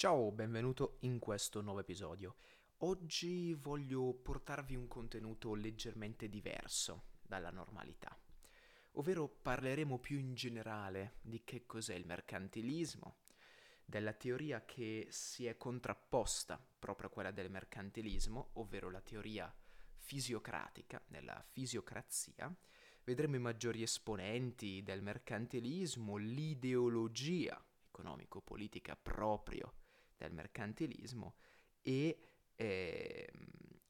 Ciao, benvenuto in questo nuovo episodio. Oggi voglio portarvi un contenuto leggermente diverso dalla normalità, ovvero parleremo più in generale di che cos'è il mercantilismo, della teoria che si è contrapposta proprio a quella del mercantilismo, ovvero la teoria fisiocratica, nella fisiocrazia, vedremo i maggiori esponenti del mercantilismo, l'ideologia economico-politica proprio del mercantilismo e, eh,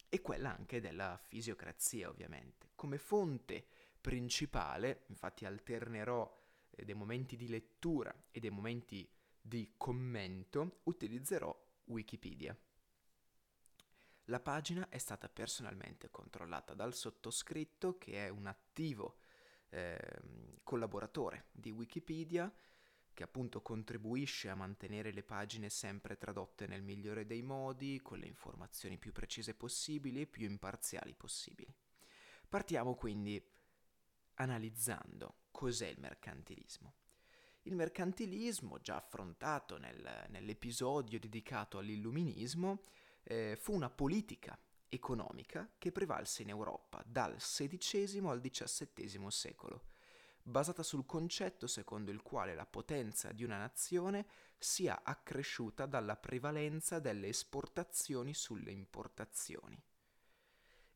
e quella anche della fisiocrazia ovviamente. Come fonte principale, infatti alternerò eh, dei momenti di lettura e dei momenti di commento, utilizzerò Wikipedia. La pagina è stata personalmente controllata dal sottoscritto che è un attivo eh, collaboratore di Wikipedia che appunto contribuisce a mantenere le pagine sempre tradotte nel migliore dei modi, con le informazioni più precise possibili e più imparziali possibili. Partiamo quindi analizzando cos'è il mercantilismo. Il mercantilismo, già affrontato nel, nell'episodio dedicato all'illuminismo, eh, fu una politica economica che prevalse in Europa dal XVI al XVII secolo basata sul concetto secondo il quale la potenza di una nazione sia accresciuta dalla prevalenza delle esportazioni sulle importazioni.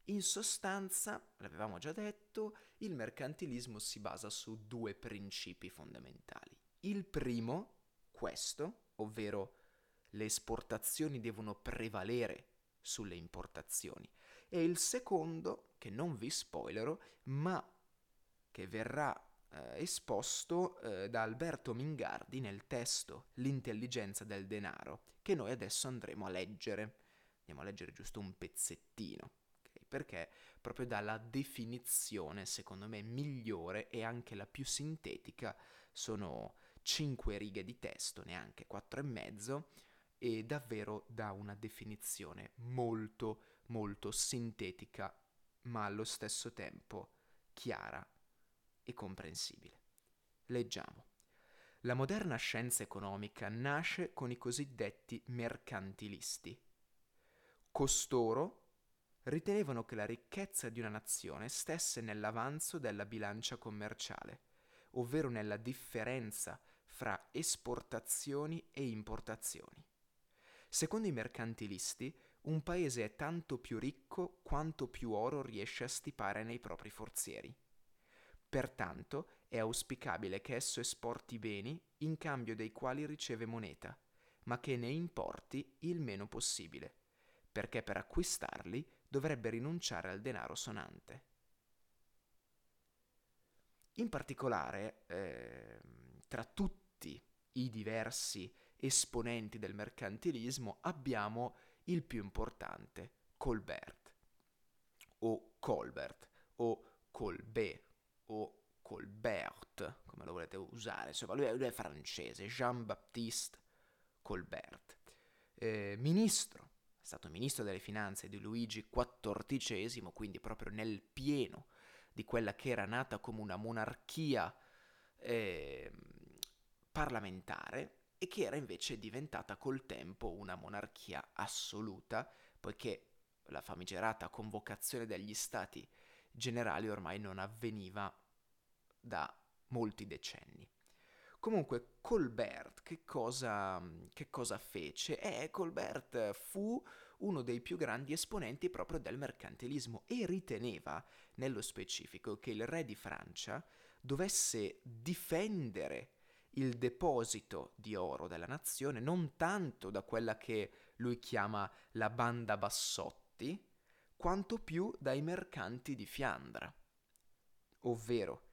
In sostanza, l'avevamo già detto, il mercantilismo si basa su due principi fondamentali. Il primo, questo, ovvero le esportazioni devono prevalere sulle importazioni, e il secondo, che non vi spoilerò, ma che verrà eh, esposto eh, da Alberto Mingardi nel testo L'intelligenza del denaro, che noi adesso andremo a leggere. Andiamo a leggere giusto un pezzettino, okay? perché proprio dalla definizione, secondo me, migliore e anche la più sintetica, sono cinque righe di testo, neanche quattro e mezzo, e davvero dà una definizione molto, molto sintetica, ma allo stesso tempo chiara e comprensibile. Leggiamo. La moderna scienza economica nasce con i cosiddetti mercantilisti. Costoro ritenevano che la ricchezza di una nazione stesse nell'avanzo della bilancia commerciale, ovvero nella differenza fra esportazioni e importazioni. Secondo i mercantilisti, un paese è tanto più ricco quanto più oro riesce a stipare nei propri forzieri. Pertanto è auspicabile che esso esporti beni in cambio dei quali riceve moneta, ma che ne importi il meno possibile, perché per acquistarli dovrebbe rinunciare al denaro sonante. In particolare, eh, tra tutti i diversi esponenti del mercantilismo abbiamo il più importante, Colbert, o Colbert, o Colbert, o Colbert, come lo volete usare, insomma lui è, lui è francese, Jean-Baptiste Colbert, eh, ministro, è stato ministro delle finanze di Luigi XIV, quindi proprio nel pieno di quella che era nata come una monarchia eh, parlamentare e che era invece diventata col tempo una monarchia assoluta, poiché la famigerata convocazione degli stati generali ormai non avveniva da molti decenni. Comunque Colbert che cosa, che cosa fece? Eh, Colbert fu uno dei più grandi esponenti proprio del mercantilismo e riteneva, nello specifico, che il re di Francia dovesse difendere il deposito di oro della nazione non tanto da quella che lui chiama la banda Bassotti, quanto più dai mercanti di Fiandra. Ovvero,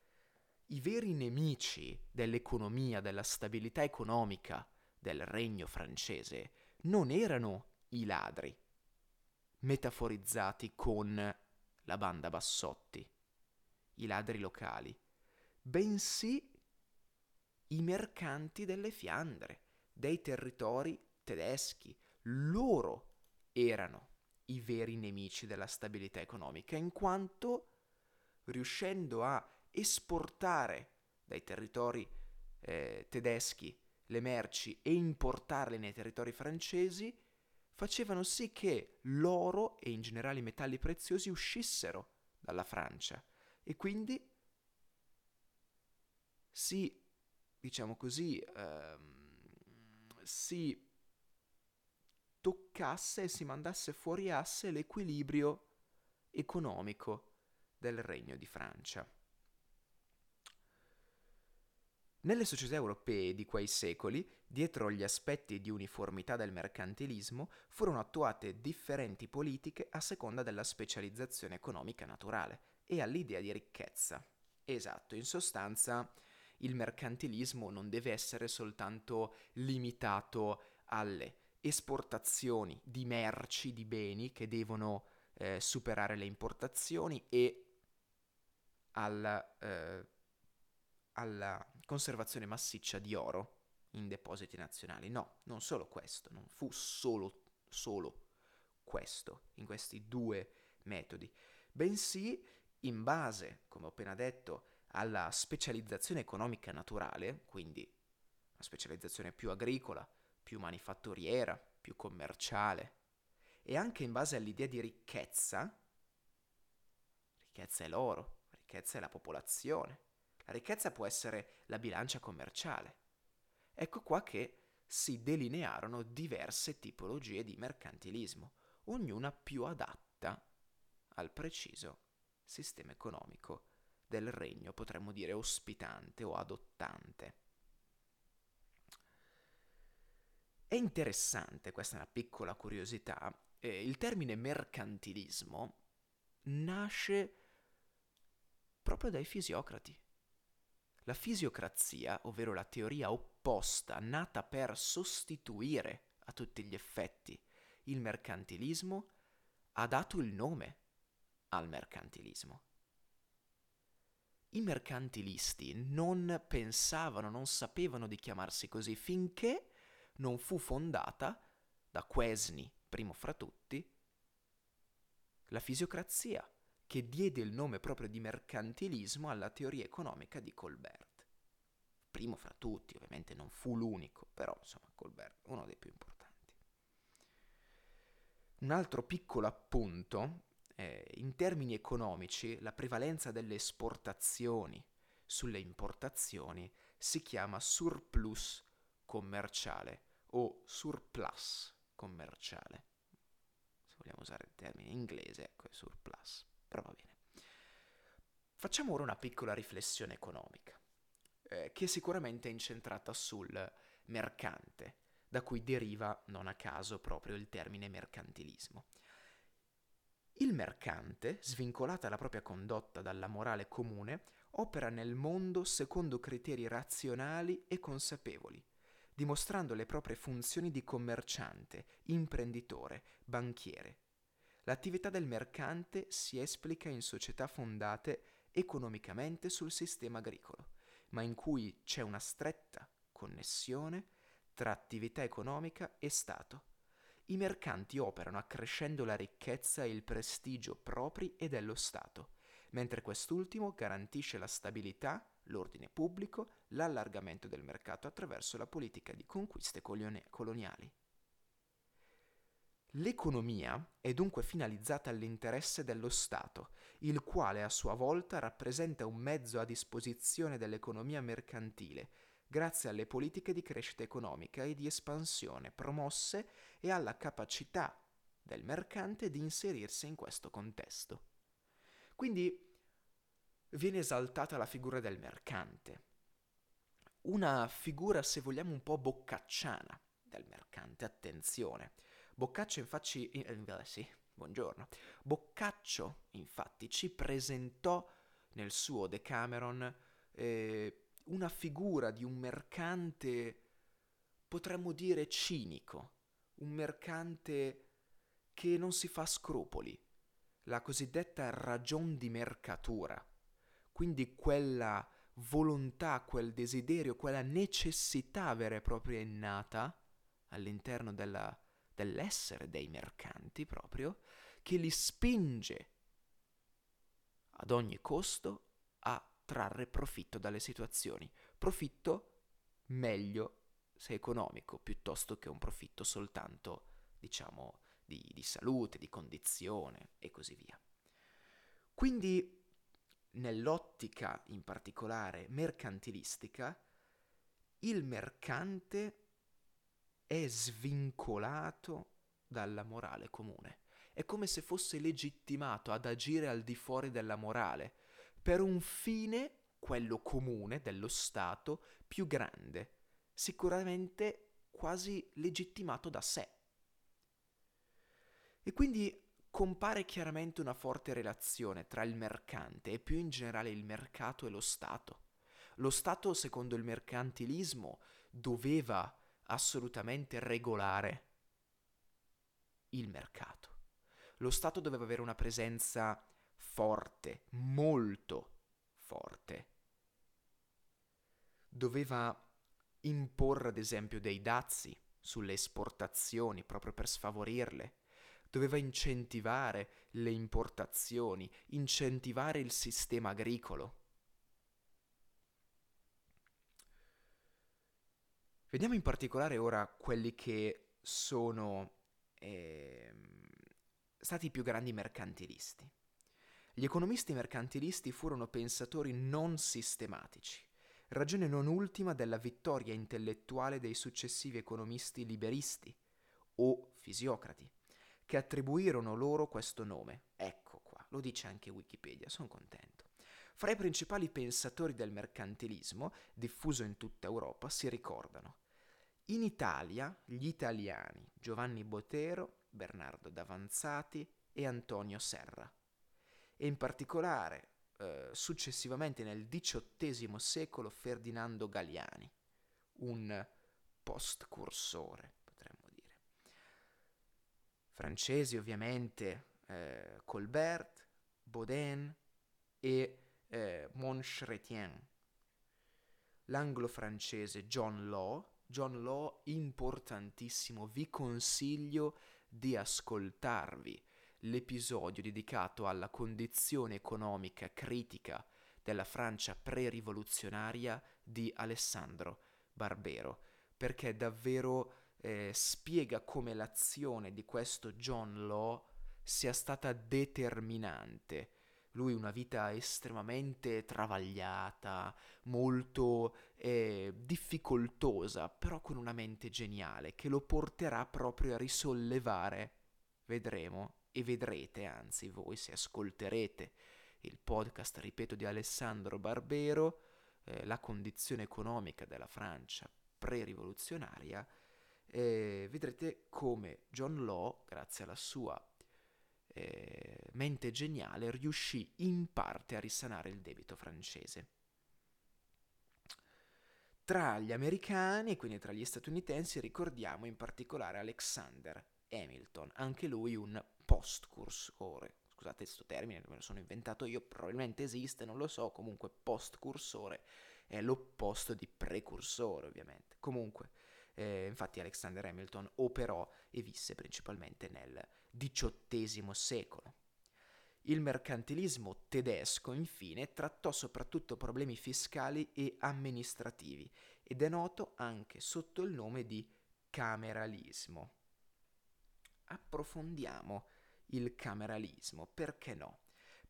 i veri nemici dell'economia, della stabilità economica del regno francese non erano i ladri, metaforizzati con la banda Bassotti, i ladri locali, bensì i mercanti delle Fiandre, dei territori tedeschi. Loro erano i veri nemici della stabilità economica, in quanto riuscendo a esportare dai territori eh, tedeschi le merci e importarle nei territori francesi facevano sì che l'oro e in generale i metalli preziosi uscissero dalla Francia. E quindi si, diciamo così, ehm, si toccasse e si mandasse fuori asse l'equilibrio economico del Regno di Francia. Nelle società europee di quei secoli, dietro gli aspetti di uniformità del mercantilismo, furono attuate differenti politiche a seconda della specializzazione economica naturale e all'idea di ricchezza. Esatto, in sostanza il mercantilismo non deve essere soltanto limitato alle esportazioni di merci, di beni che devono eh, superare le importazioni e alla, eh, alla conservazione massiccia di oro in depositi nazionali. No, non solo questo, non fu solo, solo questo in questi due metodi, bensì in base, come ho appena detto, alla specializzazione economica naturale, quindi una specializzazione più agricola, più manifatturiera, più commerciale, e anche in base all'idea di ricchezza, ricchezza è l'oro, ricchezza è la popolazione, la ricchezza può essere la bilancia commerciale. Ecco qua che si delinearono diverse tipologie di mercantilismo, ognuna più adatta al preciso sistema economico del regno, potremmo dire ospitante o adottante. È interessante, questa è una piccola curiosità, eh, il termine mercantilismo nasce proprio dai fisiocrati. La fisiocrazia, ovvero la teoria opposta nata per sostituire a tutti gli effetti il mercantilismo, ha dato il nome al mercantilismo. I mercantilisti non pensavano, non sapevano di chiamarsi così finché non fu fondata da Quesni, primo fra tutti, la fisiocrazia, che diede il nome proprio di mercantilismo alla teoria economica di Colbert. Primo fra tutti, ovviamente non fu l'unico, però insomma Colbert, uno dei più importanti. Un altro piccolo appunto, eh, in termini economici, la prevalenza delle esportazioni sulle importazioni si chiama surplus commerciale o surplus commerciale. Se vogliamo usare il termine inglese, ecco, è surplus però va bene. Facciamo ora una piccola riflessione economica, eh, che sicuramente è incentrata sul mercante, da cui deriva non a caso proprio il termine mercantilismo. Il mercante, svincolata la propria condotta dalla morale comune, opera nel mondo secondo criteri razionali e consapevoli, dimostrando le proprie funzioni di commerciante, imprenditore, banchiere, L'attività del mercante si esplica in società fondate economicamente sul sistema agricolo, ma in cui c'è una stretta connessione tra attività economica e Stato. I mercanti operano accrescendo la ricchezza e il prestigio propri e dello Stato, mentre quest'ultimo garantisce la stabilità, l'ordine pubblico, l'allargamento del mercato attraverso la politica di conquiste coloniali. L'economia è dunque finalizzata all'interesse dello Stato, il quale a sua volta rappresenta un mezzo a disposizione dell'economia mercantile, grazie alle politiche di crescita economica e di espansione promosse e alla capacità del mercante di inserirsi in questo contesto. Quindi viene esaltata la figura del mercante, una figura se vogliamo un po' boccacciana del mercante, attenzione. Boccaccio infatti, eh, sì, buongiorno. Boccaccio infatti ci presentò nel suo Decameron eh, una figura di un mercante, potremmo dire cinico, un mercante che non si fa scrupoli, la cosiddetta ragion di mercatura, quindi quella volontà, quel desiderio, quella necessità vera e propria innata all'interno della dell'essere dei mercanti proprio, che li spinge ad ogni costo a trarre profitto dalle situazioni. Profitto meglio se economico, piuttosto che un profitto soltanto, diciamo, di, di salute, di condizione e così via. Quindi, nell'ottica in particolare mercantilistica, il mercante è svincolato dalla morale comune. È come se fosse legittimato ad agire al di fuori della morale, per un fine, quello comune dello Stato, più grande, sicuramente quasi legittimato da sé. E quindi compare chiaramente una forte relazione tra il mercante e più in generale il mercato e lo Stato. Lo Stato, secondo il mercantilismo, doveva assolutamente regolare il mercato. Lo Stato doveva avere una presenza forte, molto forte. Doveva imporre ad esempio dei dazi sulle esportazioni proprio per sfavorirle. Doveva incentivare le importazioni, incentivare il sistema agricolo. Vediamo in particolare ora quelli che sono eh, stati i più grandi mercantilisti. Gli economisti mercantilisti furono pensatori non sistematici, ragione non ultima della vittoria intellettuale dei successivi economisti liberisti o fisiocrati, che attribuirono loro questo nome. Ecco qua, lo dice anche Wikipedia, sono contento. Fra i principali pensatori del mercantilismo, diffuso in tutta Europa, si ricordano in Italia gli italiani Giovanni Botero, Bernardo Davanzati e Antonio Serra, e in particolare eh, successivamente nel XVIII secolo Ferdinando Galiani, un postcursore. Francesi ovviamente eh, Colbert, Baudin e eh, Montchretien. L'anglo-francese John Law, John Law importantissimo, vi consiglio di ascoltarvi l'episodio dedicato alla condizione economica critica della Francia pre-rivoluzionaria di Alessandro Barbero, perché davvero eh, spiega come l'azione di questo John Law sia stata determinante. Lui una vita estremamente travagliata, molto eh, difficoltosa, però con una mente geniale che lo porterà proprio a risollevare, vedremo e vedrete, anzi voi se ascolterete il podcast, ripeto, di Alessandro Barbero, eh, la condizione economica della Francia pre-rivoluzionaria, eh, vedrete come John Law, grazie alla sua eh, mente geniale, riuscì in parte a risanare il debito francese. Tra gli americani, quindi tra gli statunitensi, ricordiamo in particolare Alexander Hamilton, anche lui un postcursore. Scusate questo termine, me lo sono inventato io, probabilmente esiste, non lo so, comunque postcursore è l'opposto di precursore, ovviamente. Comunque, eh, infatti Alexander Hamilton operò e visse principalmente nel XVIII secolo. Il mercantilismo tedesco, infine, trattò soprattutto problemi fiscali e amministrativi ed è noto anche sotto il nome di cameralismo. Approfondiamo il cameralismo, perché no?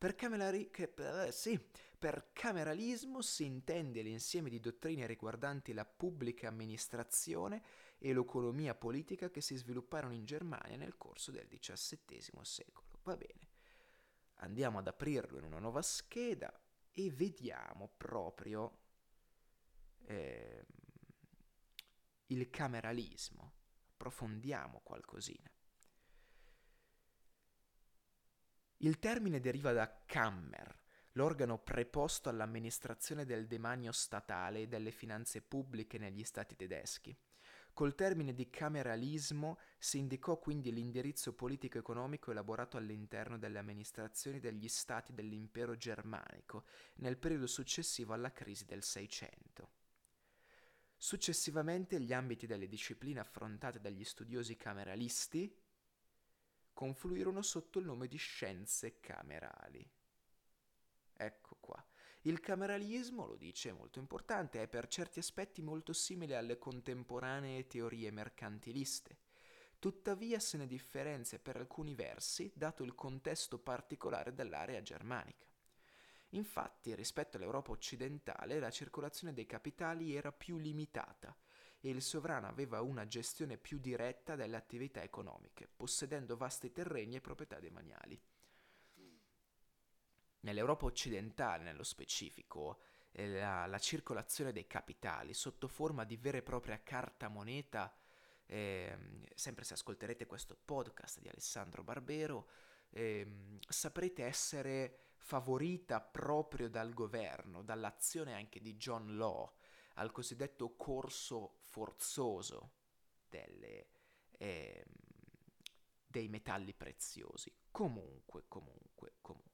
Per, camerali- che, eh, sì, per cameralismo si intende l'insieme di dottrine riguardanti la pubblica amministrazione e l'economia politica che si svilupparono in Germania nel corso del XVII secolo. Va bene, andiamo ad aprirlo in una nuova scheda e vediamo proprio eh, il cameralismo. Approfondiamo qualcosina. Il termine deriva da Kammer, l'organo preposto all'amministrazione del demanio statale e delle finanze pubbliche negli stati tedeschi. Col termine di cameralismo si indicò quindi l'indirizzo politico-economico elaborato all'interno delle amministrazioni degli stati dell'impero germanico nel periodo successivo alla crisi del Seicento. Successivamente gli ambiti delle discipline affrontate dagli studiosi cameralisti confluirono sotto il nome di scienze camerali. Ecco qua. Il cameralismo, lo dice, molto importante, è per certi aspetti molto simile alle contemporanee teorie mercantiliste. Tuttavia se ne differenzia per alcuni versi, dato il contesto particolare dell'area germanica. Infatti, rispetto all'Europa occidentale, la circolazione dei capitali era più limitata e il sovrano aveva una gestione più diretta delle attività economiche, possedendo vasti terreni e proprietà demaniali. Nell'Europa occidentale, nello specifico, eh, la, la, circolazione dei capitali sotto forma di vera e propria carta moneta, eh, sempre se ascolterete questo podcast di Alessandro Barbero, eh, saprete essere favorita proprio dal governo, dall'azione anche di John Law, al cosiddetto corso forzoso delle, eh, dei metalli preziosi. Comunque, comunque, comunque.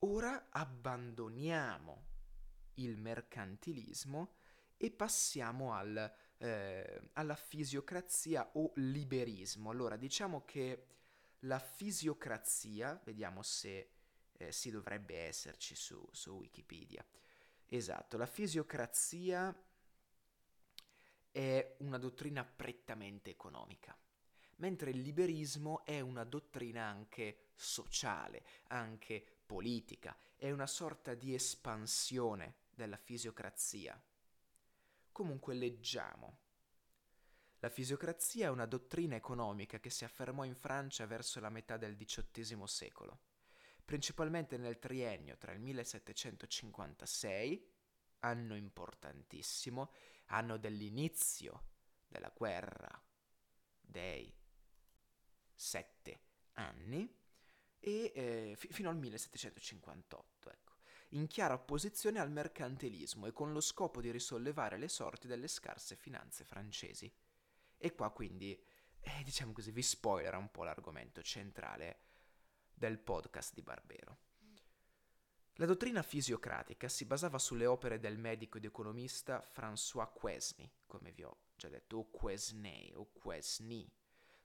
Ora abbandoniamo il mercantilismo e passiamo al, eh, alla fisiocrazia o liberismo. Allora, diciamo che la fisiocrazia, vediamo se eh, si dovrebbe esserci su, su Wikipedia. Esatto, la fisiocrazia è una dottrina prettamente economica, mentre il liberismo è una dottrina anche sociale, anche politica, è una sorta di espansione della fisiocrazia. Comunque leggiamo. La fisiocrazia è una dottrina economica che si affermò in Francia verso la metà del XVIII secolo, principalmente nel triennio tra il 1756, anno importantissimo, anno dell'inizio della guerra dei sette anni, e eh, f- fino al 1758, ecco, in chiara opposizione al mercantilismo e con lo scopo di risollevare le sorti delle scarse finanze francesi. E qua quindi, eh, diciamo così, vi spoilerà un po' l'argomento centrale del podcast di Barbero. La dottrina fisiocratica si basava sulle opere del medico ed economista François Quesny, come vi ho già detto, o Quesney o Quesny,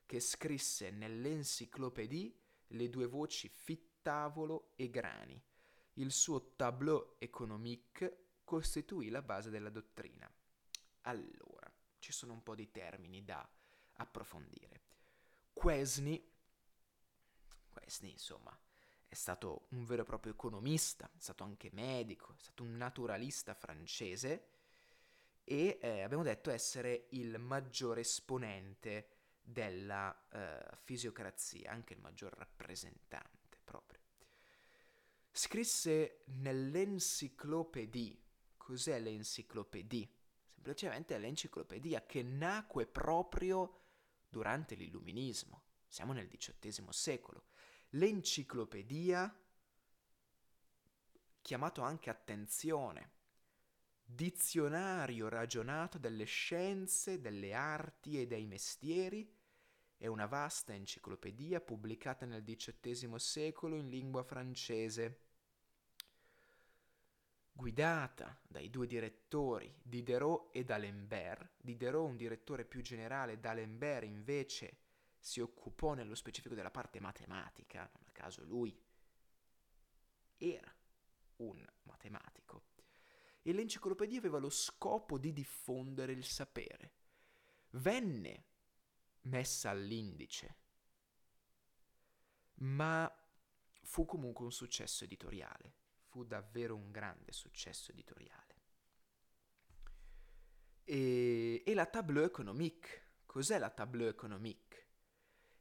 che scrisse nell'Encyclopédie le due voci fittavolo e grani. Il suo tableau économique costituì la base della dottrina. Allora, ci sono un po' di termini da approfondire. Quesny, Quesny insomma, è stato un vero e proprio economista, è stato anche medico, è stato un naturalista francese e eh, abbiamo detto essere il maggiore esponente della uh, fisiocrazia, anche il maggior rappresentante proprio. Scrisse nell'enciclopedie. Cos'è l'enciclopedie? Semplicemente è l'enciclopedia che nacque proprio durante l'illuminismo. Siamo nel XVIII secolo. L'enciclopedia, chiamato anche attenzione, dizionario ragionato delle scienze, delle arti e dei mestieri, è una vasta enciclopedia pubblicata nel XVIII secolo in lingua francese, guidata dai due direttori Diderot e d'Alembert. Diderot, un direttore più generale, d'Alembert invece si occupò nello specifico della parte matematica, non a caso lui era un matematico. E l'enciclopedia aveva lo scopo di diffondere il sapere. Venne messa all'indice, ma fu comunque un successo editoriale, fu davvero un grande successo editoriale. E, e la tableau économique, cos'è la tableau économique?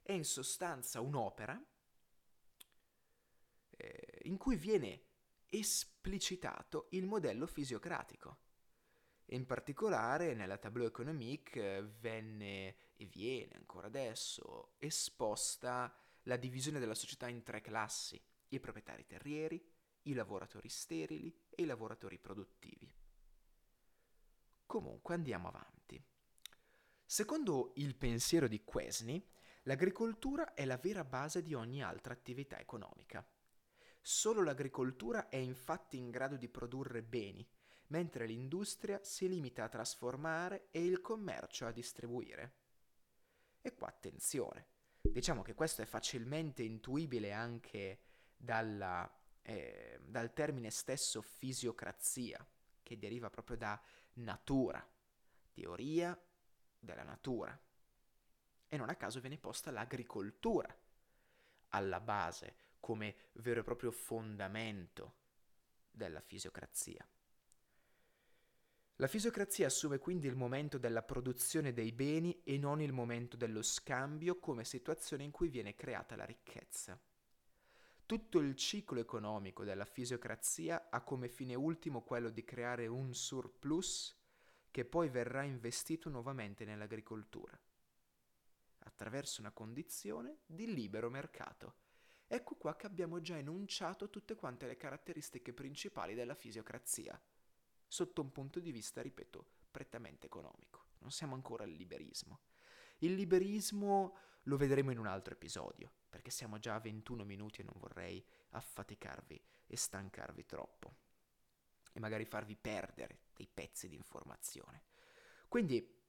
È in sostanza un'opera eh, in cui viene esplicitato il modello fisiocratico. In particolare nella tableau économique venne e viene ancora adesso esposta la divisione della società in tre classi, i proprietari terrieri, i lavoratori sterili e i lavoratori produttivi. Comunque andiamo avanti. Secondo il pensiero di Quesny, l'agricoltura è la vera base di ogni altra attività economica. Solo l'agricoltura è infatti in grado di produrre beni, mentre l'industria si limita a trasformare e il commercio a distribuire. E qua attenzione, diciamo che questo è facilmente intuibile anche dalla eh, dal termine stesso fisiocrazia, che deriva proprio da natura, teoria della natura. E non a caso viene posta l'agricoltura alla base come vero e proprio fondamento della fisiocrazia. La fisiocrazia assume quindi il momento della produzione dei beni e non il momento dello scambio come situazione in cui viene creata la ricchezza. Tutto il ciclo economico della fisiocrazia ha come fine ultimo quello di creare un surplus che poi verrà investito nuovamente nell'agricoltura, attraverso una condizione di libero mercato. Ecco qua che abbiamo già enunciato tutte quante le caratteristiche principali della fisiocrazia sotto un punto di vista, ripeto, prettamente economico. Non siamo ancora al liberismo. Il liberismo lo vedremo in un altro episodio, perché siamo già a 21 minuti e non vorrei affaticarvi e stancarvi troppo e magari farvi perdere dei pezzi di informazione. Quindi,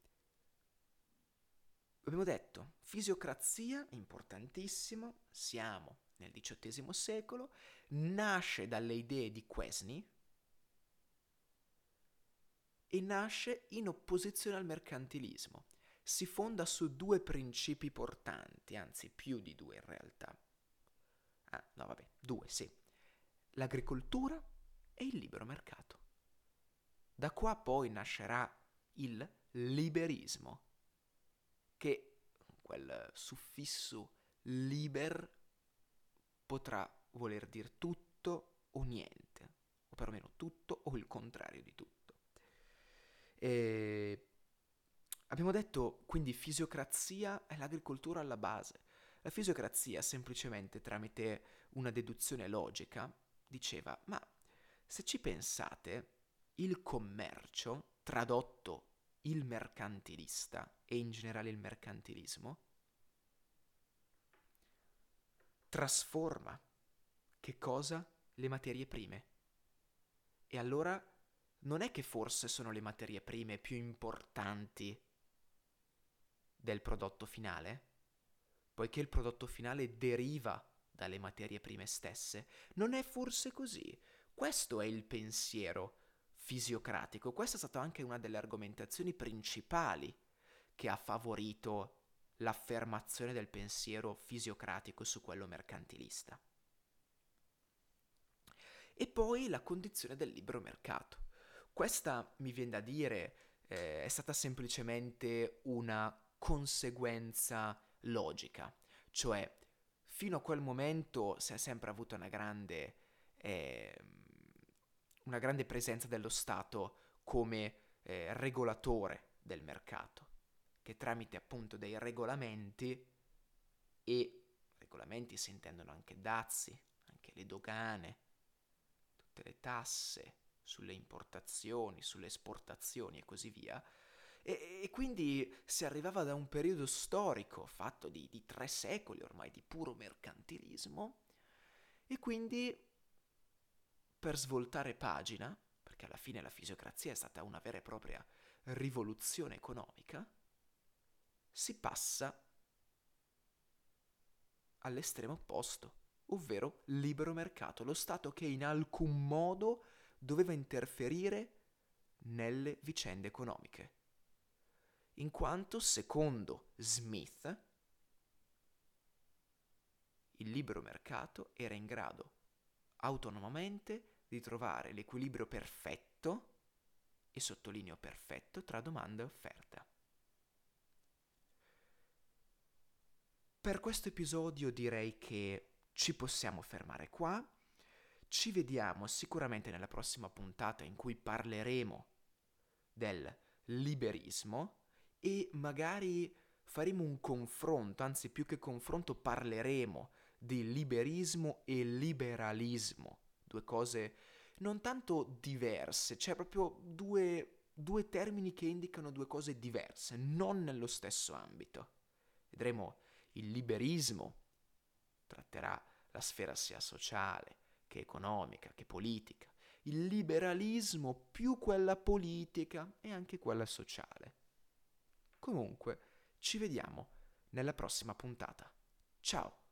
abbiamo detto, fisiocrazia, importantissimo, siamo nel XVIII secolo, nasce dalle idee di Quesney, e nasce in opposizione al mercantilismo. Si fonda su due principi portanti, anzi più di due in realtà. Ah, no, vabbè, due, sì. L'agricoltura e il libero mercato. Da qua poi nascerà il liberismo, che quel suffisso liber potrà voler dire tutto o niente, o perlomeno tutto o il contrario di tutto. E abbiamo detto quindi fisiocrazia è l'agricoltura alla base. La fisiocrazia semplicemente tramite una deduzione logica diceva ma se ci pensate il commercio tradotto il mercantilista e in generale il mercantilismo trasforma che cosa? Le materie prime. E allora non è che forse sono le materie prime più importanti del prodotto finale? Poiché il prodotto finale deriva dalle materie prime stesse? Non è forse così? Questo è il pensiero fisiocratico, questa è stata anche una delle argomentazioni principali che ha favorito l'affermazione del pensiero fisiocratico su quello mercantilista. E poi la condizione del libero mercato. Questa, mi viene da dire, eh, è stata semplicemente una conseguenza logica, cioè fino a quel momento si è sempre avuto una grande, eh, una grande presenza dello Stato come eh, regolatore del mercato, che tramite appunto dei regolamenti, e regolamenti si intendono anche dazi, anche le dogane, tutte le tasse, sulle importazioni, sulle esportazioni e così via. E, e quindi si arrivava da un periodo storico fatto di, di tre secoli ormai di puro mercantilismo e quindi per svoltare pagina, perché alla fine la fisiocrazia è stata una vera e propria rivoluzione economica, si passa all'estremo opposto, ovvero libero mercato, lo Stato che in alcun modo doveva interferire nelle vicende economiche, in quanto, secondo Smith, il libero mercato era in grado autonomamente di trovare l'equilibrio perfetto, e sottolineo perfetto, tra domanda e offerta. Per questo episodio direi che ci possiamo fermare qua ci vediamo sicuramente nella prossima puntata in cui parleremo del liberismo e magari faremo un confronto, anzi più che confronto parleremo di liberismo e liberalismo, due cose non tanto diverse, cioè proprio due, due termini che indicano due cose diverse, non nello stesso ambito. Vedremo il liberismo, tratterà la sfera sia sociale, che economica, che politica. Il liberalismo più quella politica e anche quella sociale. Comunque, ci vediamo nella prossima puntata. Ciao!